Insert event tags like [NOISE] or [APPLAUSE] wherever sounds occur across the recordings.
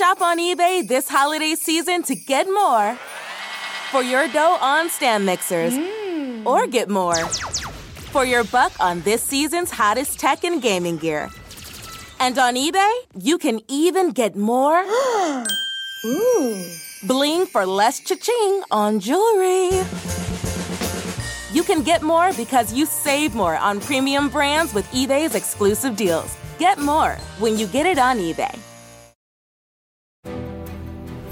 Shop on eBay this holiday season to get more for your dough on stand mixers hmm. or get more for your buck on this season's hottest tech and gaming gear. And on eBay, you can even get more [GASPS] bling for less cha-ching on jewelry. You can get more because you save more on premium brands with eBay's exclusive deals. Get more when you get it on eBay.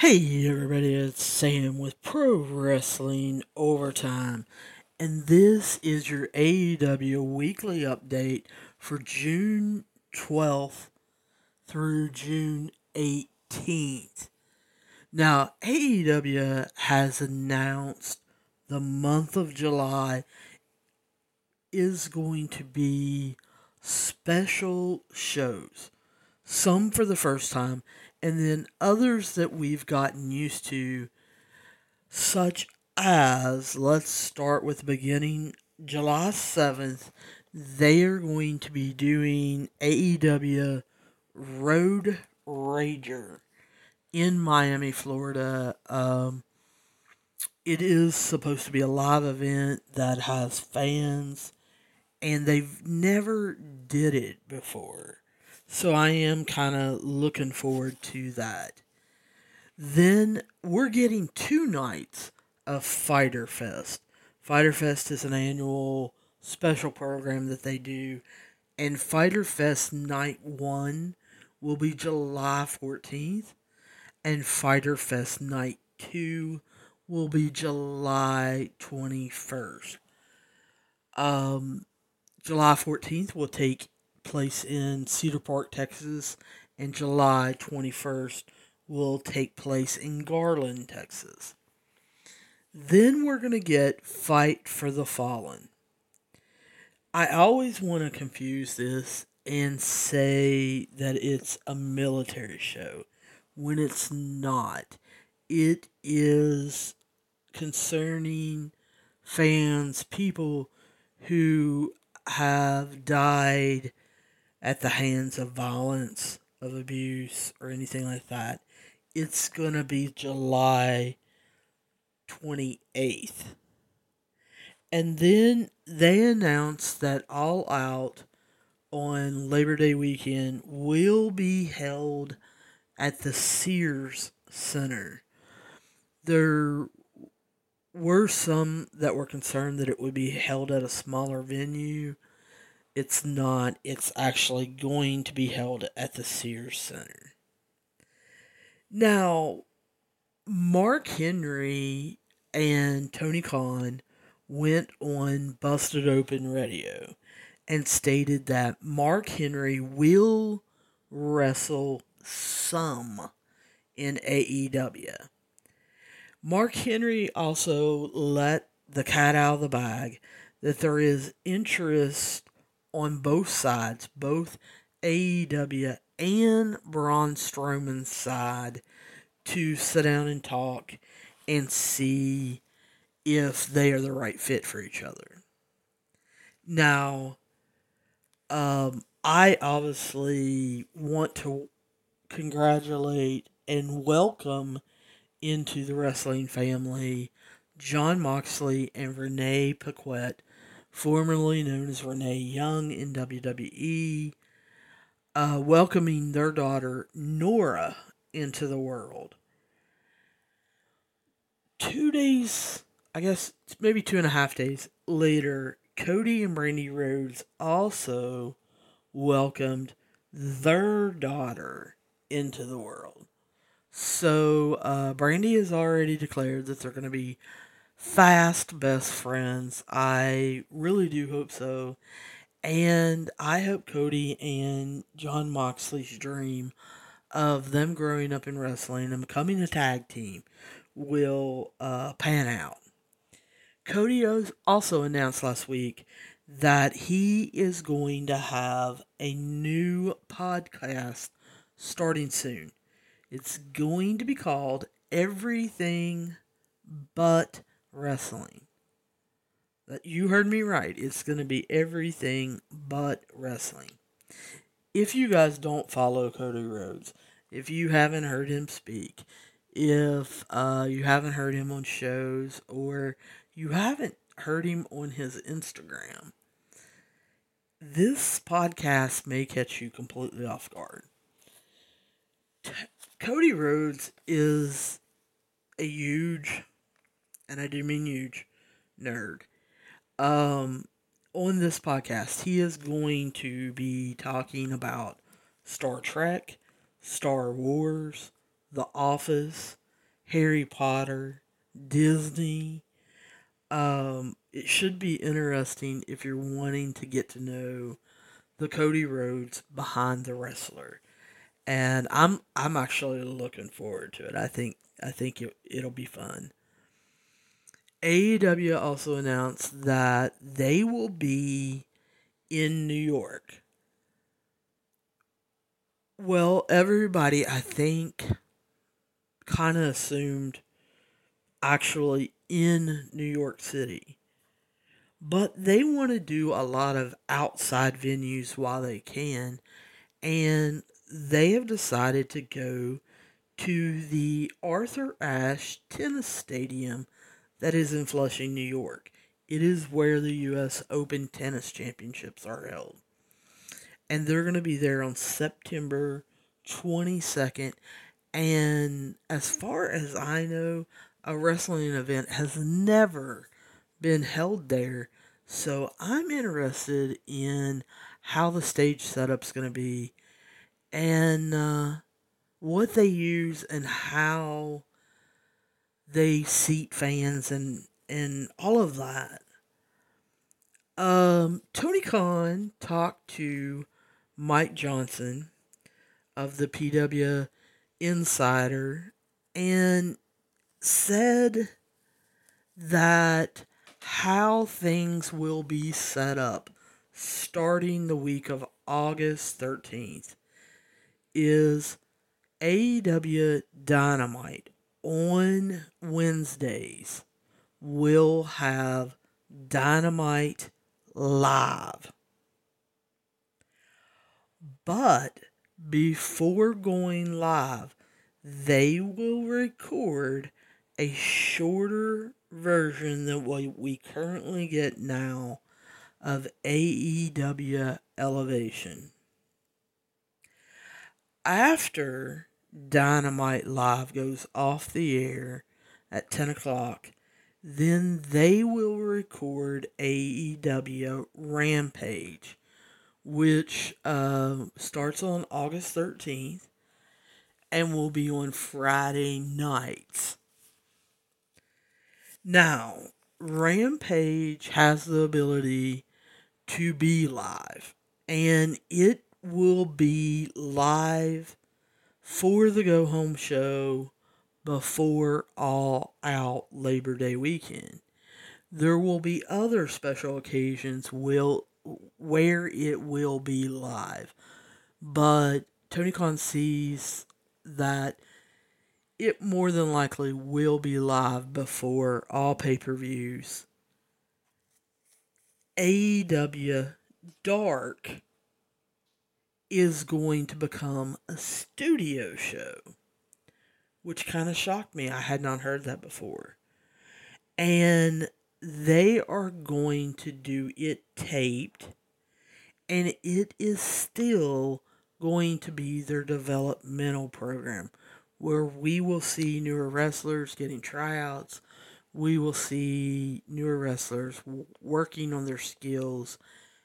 Hey everybody, it's Sam with Pro Wrestling Overtime, and this is your AEW weekly update for June 12th through June 18th. Now, AEW has announced the month of July is going to be special shows, some for the first time and then others that we've gotten used to, such as, let's start with beginning, July 7th, they are going to be doing AEW Road Rager in Miami, Florida. Um, it is supposed to be a live event that has fans, and they've never did it before. So I am kind of looking forward to that. Then we're getting two nights of Fyter Fest. Fyter Fest is an annual special program that they do, and Fyter Fest night one will be July 14th, and Fyter Fest night two will be July 21st. Um, July 14th will take place in Cedar Park, Texas, and July 21st will take place in Garland, Texas. Then we're going to get Fight for the Fallen. I always want to confuse this and say that it's a military show when it's not. It is concerning fans, people who have died at the hands of violence, of abuse, or anything like that. It's going to be July 28th. And then they announced that All Out on Labor Day weekend will be held at the Sears Center. There were some that were concerned that it would be held at a smaller venue. It's not, it's actually going to be held at the Sears Center. Now, Mark Henry and Tony Khan went on Busted Open Radio and stated that Mark Henry will wrestle some in AEW. Mark Henry also let the cat out of the bag that there is interest on both sides, both AEW and Braun Strowman's side, to sit down and talk and see if they are the right fit for each other. Now, um, I obviously want to congratulate and welcome into the wrestling family Jon Moxley and Renee Paquette, formerly known as Renee Young in WWE, uh, welcoming their daughter Nora into the world. Two days, I guess maybe two and a half days later, Cody and Brandi Rhodes also welcomed their daughter into the world. So uh, Brandi has already declared that they're going to be fast best friends. I really do hope so. And I hope Cody and Jon Moxley's dream of them growing up in wrestling and becoming a tag team will uh, pan out. Cody also announced last week that he is going to have a new podcast starting soon. It's going to be called Everything But Wrestling. You heard me right. It's going to be everything but wrestling. If you guys don't follow Cody Rhodes, if you haven't heard him speak, if uh, you haven't heard him on shows, or you haven't heard him on his Instagram, this podcast may catch you completely off guard. T- Cody Rhodes is a huge, and I do mean huge, nerd. Um, on this podcast, he is going to be talking about Star Trek, Star Wars, The Office, Harry Potter, Disney. Um, it should be interesting if you're wanting to get to know the Cody Rhodes behind the wrestler. And I'm I'm actually looking forward to it. I think I think it, it'll be fun. AEW also announced that they will be in New York. Well, everybody, I think, kind of assumed actually in New York City. But they want to do a lot of outside venues while they can. And they have decided to go to the Arthur Ashe Tennis Stadium that is in Flushing, New York. It is where the U.S. Open Tennis Championships are held. And they're going to be there on September 22nd. And as far as I know, a wrestling event has never been held there. So I'm interested in how the stage setup's going to be and uh, what they use and how they seat fans and and all of that. Um, Tony Khan talked to Mike Johnson of the PW Insider and said that how things will be set up starting the week of August 13th is AEW Dynamite on Wednesdays we will have Dynamite live. But before going live, they will record a shorter version than what we currently get now of AEW Elevation. After Dynamite Live goes off the air at 10 o'clock, then they will record AEW Rampage, which uh, starts on August 13th and will be on Friday nights. Now, Rampage has the ability to be live, and it will be live for the go home show before all out Labor Day weekend. There will be other special occasions will where it will be live. But Tony Khan sees that it more than likely will be live before all pay-per-views. AEW Dark is going to become a studio show, which kind of shocked me. I had not heard that before. And they are going to do it taped, and it is still going to be their developmental program where we will see newer wrestlers getting tryouts. We will see newer wrestlers working on their skills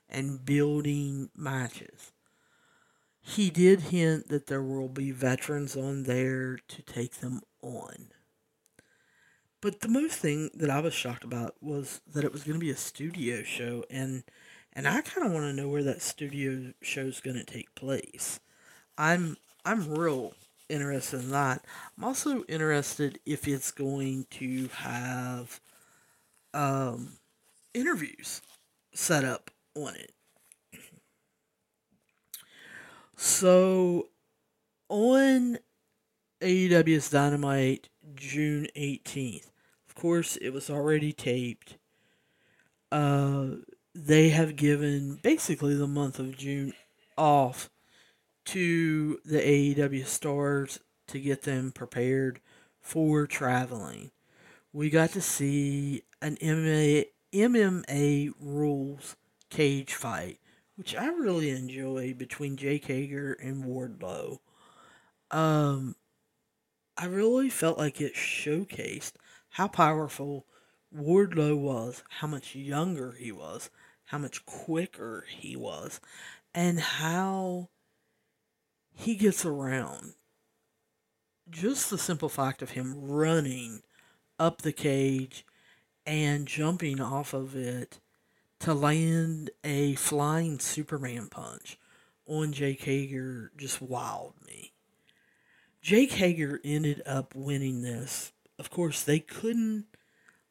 and building matches. He did hint that there will be veterans on there to take them on. But the most thing that I was shocked about was that it was going to be a studio show, and and I kind of want to know where that studio show is going to take place. I'm I'm real interested in that. I'm also interested if it's going to have um, interviews set up on it. So on AEW's Dynamite June 18th, of course, it was already taped. Uh, they have given basically the month of June off to the AEW stars to get them prepared for traveling. We got to see an MMA, MMA rules cage fight, which I really enjoyed between Jake Hager and Wardlow. Um, I really felt like it showcased how powerful Wardlow was, how much younger he was, how much quicker he was, and how he gets around. Just the simple fact of him running up the cage and jumping off of it to land a flying Superman punch on Jake Hager just wowed me. Jake Hager ended up winning this. Of course, they couldn't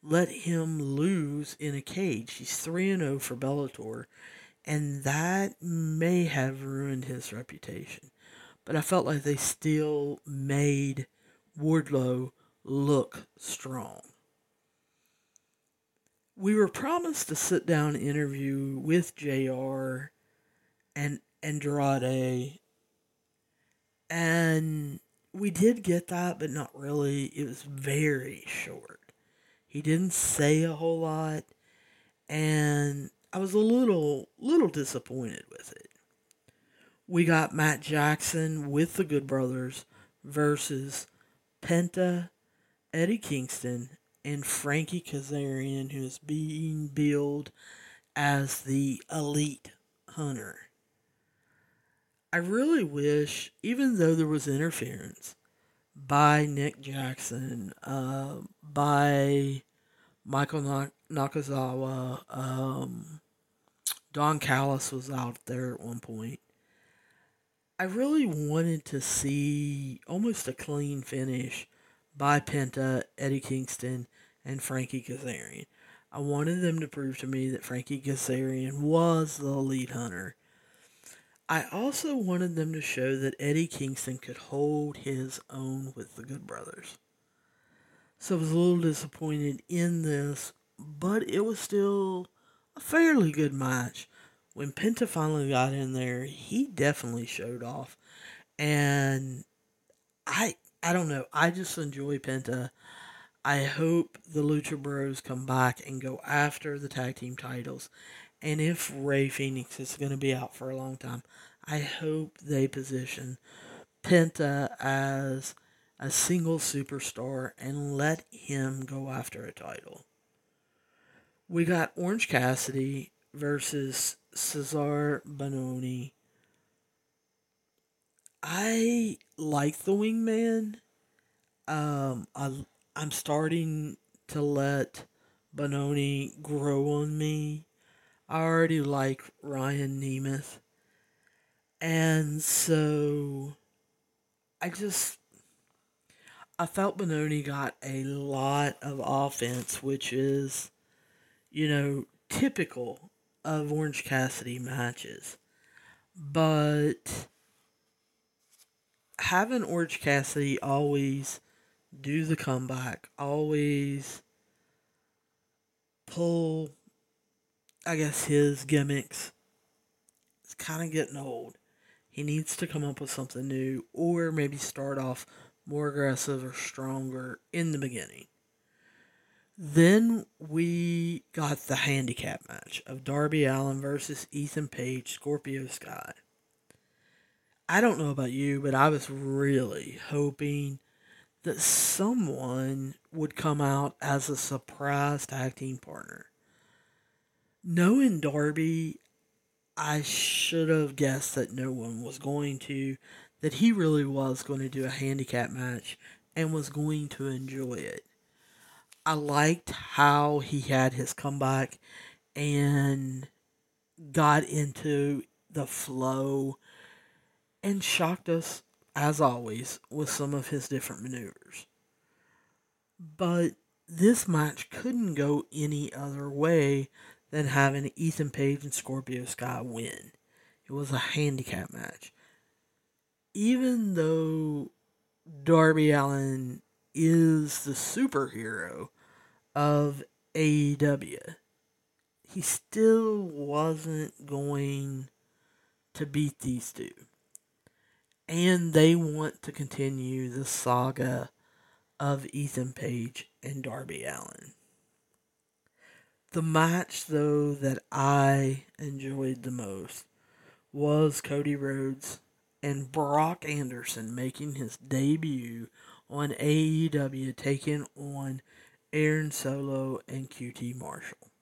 let him lose in a cage. He's 3 0 for Bellator, and that may have ruined his reputation. But I felt like they still made Wardlow look strong. We were promised a sit down interview with JR and Andrade, and we did get that, but not really. It was very short. He didn't say a whole lot, and I was a little little disappointed with it. We got Matt Jackson with the Good Brothers versus Penta, Eddie Kingston, and Frankie Kazarian, who is being billed as the elite hunter. I really wish, even though there was interference by Nick Jackson, uh, by Michael Nakazawa, um, Don Callis was out there at one point. I really wanted to see almost a clean finish by Penta, Eddie Kingston, and Frankie Kazarian. I wanted them to prove to me that Frankie Kazarian was the lead hunter. I also wanted them to show that Eddie Kingston could hold his own with the Good Brothers. So I was a little disappointed in this, but it was still a fairly good match. When Penta finally got in there, he definitely showed off. And I I don't know, I just enjoy Penta. I hope the Lucha Bros come back and go after the tag team titles. And if Rey Fenix is going to be out for a long time, I hope they position Penta as a single superstar and let him go after a title. We got Orange Cassidy versus Cezar Bononi. I like the wingman. Um, I I'm starting to let Bononi grow on me. I already like Ryan Nemeth. And so I just I felt Bononi got a lot of offense, which is, you know, typical of Orange Cassidy matches. But having Orange Cassidy always do the comeback, always pull, I guess, his gimmicks, it's kind of getting old. He needs to come up with something new or maybe start off more aggressive or stronger in the beginning. Then we got the handicap match of Darby Allin versus Ethan Page, Scorpio Sky. I don't know about you, but I was really hoping that someone would come out as a surprised acting partner. Knowing Darby, I should have guessed that no one was going to, that he really was going to do a handicap match and was going to enjoy it. I liked how he had his comeback and got into the flow and shocked us as always, with some of his different maneuvers. But this match couldn't go any other way than having Ethan Page and Scorpio Sky win. It was a handicap match. Even though Darby Allin is the superhero of AEW, he still wasn't going to beat these two. And they want to continue the saga of Ethan Page and Darby Allin. The match, though, that I enjoyed the most was Cody Rhodes and Brock Anderson making his debut on AEW, taking on Aaron Solo and QT Marshall.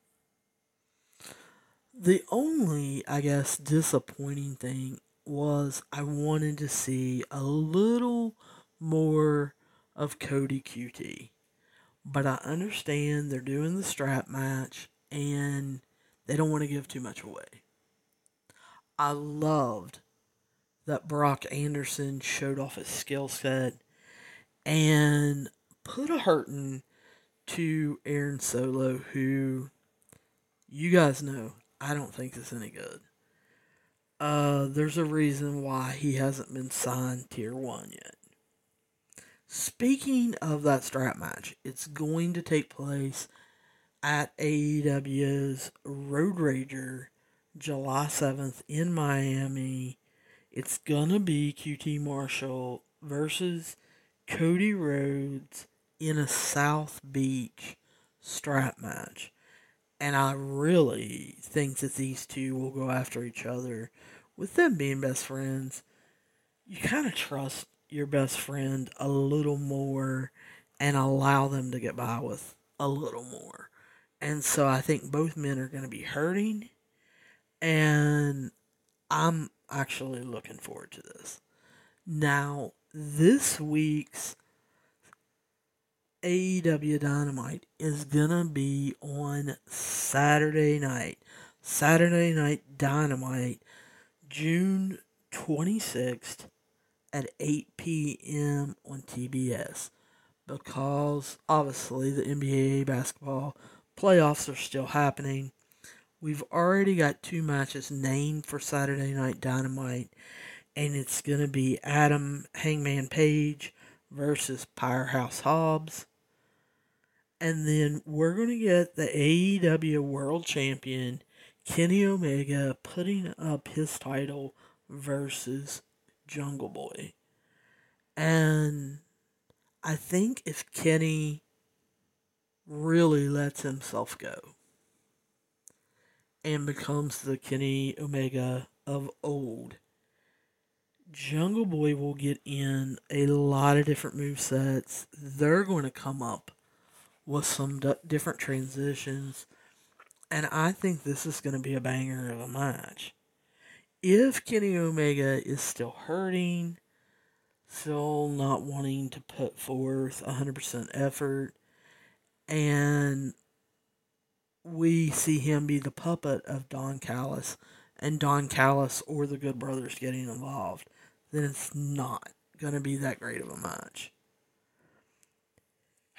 The only, I guess, disappointing thing was I wanted to see a little more of Cody QT. But I understand they're doing the strap match and they don't want to give too much away. I loved that Brock Anderson showed off his skill set and put a hurting to Aaron Solo, who you guys know I don't think it's any good. Uh, there's a reason why he hasn't been signed tier one yet. Speaking of that strap match, it's going to take place at AEW's Road Rager July 7th in Miami. It's gonna be QT Marshall versus Cody Rhodes in a South Beach strap match and I really think that these two will go after each other. With them being best friends, you kind of trust your best friend a little more and allow them to get by with a little more. And so I think both men are going to be hurting. And I'm actually looking forward to this. Now, this week's AEW Dynamite is gonna be on Saturday night. Saturday Night Dynamite, June 26th at 8 p.m. on TBS. Because obviously the NBA basketball playoffs are still happening. We've already got two matches named for Saturday Night Dynamite, and it's going to be Adam Hangman Page versus Powerhouse Hobbs. And then we're going to get the AEW World Champion Kenny Omega putting up his title versus Jungle Boy. And I think if Kenny really lets himself go and becomes the Kenny Omega of old, Jungle Boy will get in a lot of different move sets. They're going to come up with some d- different transitions, and I think this is going to be a banger of a match. If Kenny Omega is still hurting, still not wanting to put forth 100% effort, and we see him be the puppet of Don Callis, and Don Callis or the Good Brothers getting involved then it's not going to be that great of a match.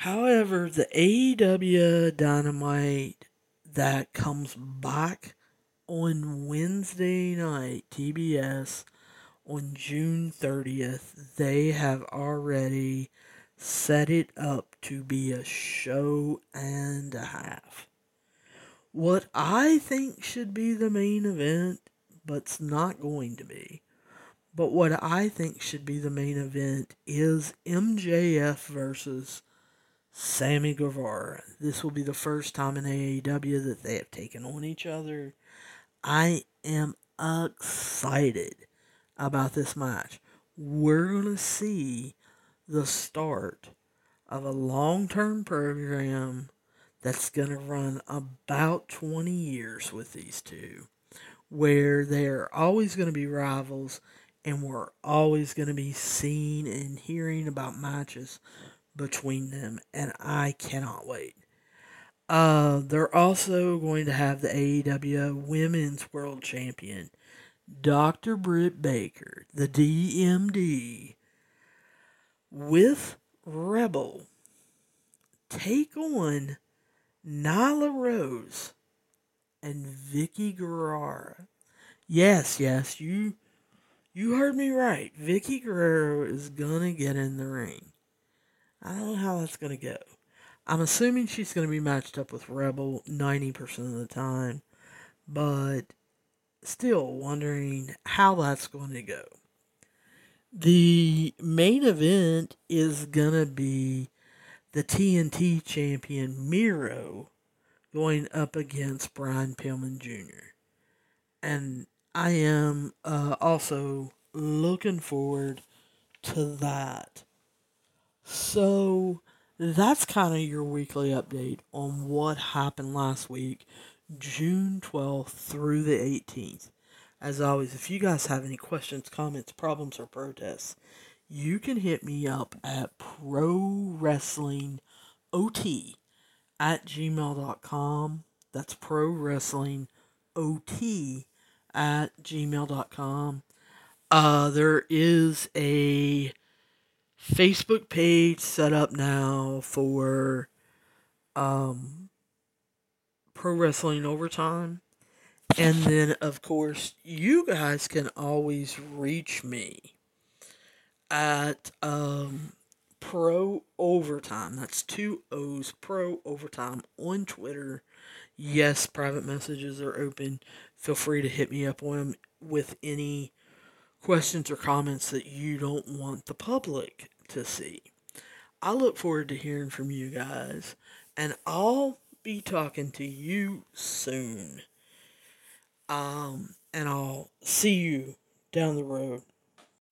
However, the AEW Dynamite that comes back on Wednesday night, TBS, on June 30th, they have already set it up to be a show and a half. What I think should be the main event, but's not going to be, but what I think should be the main event is MJF versus Sammy Guevara. This will be the first time in AEW that they have taken on each other. I am excited about this match. We're going to see the start of a long term program that's going to run about 20 years with these two, where they're always going to be rivals and we're always going to be seeing and hearing about matches between them, and I cannot wait. Uh, they're also going to have the AEW Women's World Champion, Dr. Britt Baker, the DMD, with Rebel take on Nyla Rose and Vickie Guerrero. Yes, yes, you you heard me right. Vickie Guerrero is gonna get in the ring. I don't know how that's gonna go. I'm assuming she's gonna be matched up with Rebel 90% of the time, but still wondering how that's going to go. The main event is gonna be the TNT champion Miro going up against Brian Pillman Jr. And I am uh, also looking forward to that. So that's kind of your weekly update on what happened last week, June 12th through the 18th. As always, if you guys have any questions, comments, problems, or protests, you can hit me up at pro wrestling ot at gmail.com. That's pro wrestling ot at gmail.com. Uh, there is a Facebook page set up now for um, Pro Wrestling Overtime. And then, of course, you guys can always reach me at um, Pro Overtime. That's two O's, Pro Overtime on Twitter. Yes, private messages are open. Feel free to hit me up on them with any questions or comments that you don't want the public to see. I look forward to hearing from you guys, and I'll be talking to you soon. Um, and I'll see you down the road.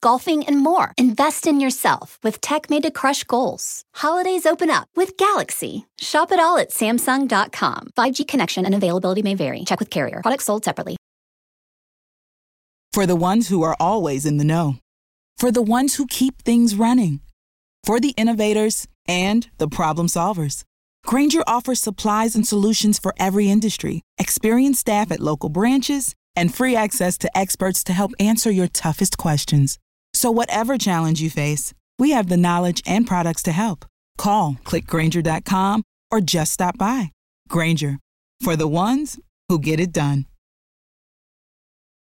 golfing, and more. Invest in yourself with tech made to crush goals. Holidays open up with Galaxy. Shop it all at Samsung.com. 5G connection and availability may vary. Check with carrier. Products sold separately. For the ones who are always in the know, for the ones who keep things running, for the innovators and the problem solvers. Grainger offers supplies and solutions for every industry, experienced staff at local branches, and free access to experts to help answer your toughest questions. So, whatever challenge you face, we have the knowledge and products to help. Call clickgrainger.com or just stop by. Grainger for the ones who get it done.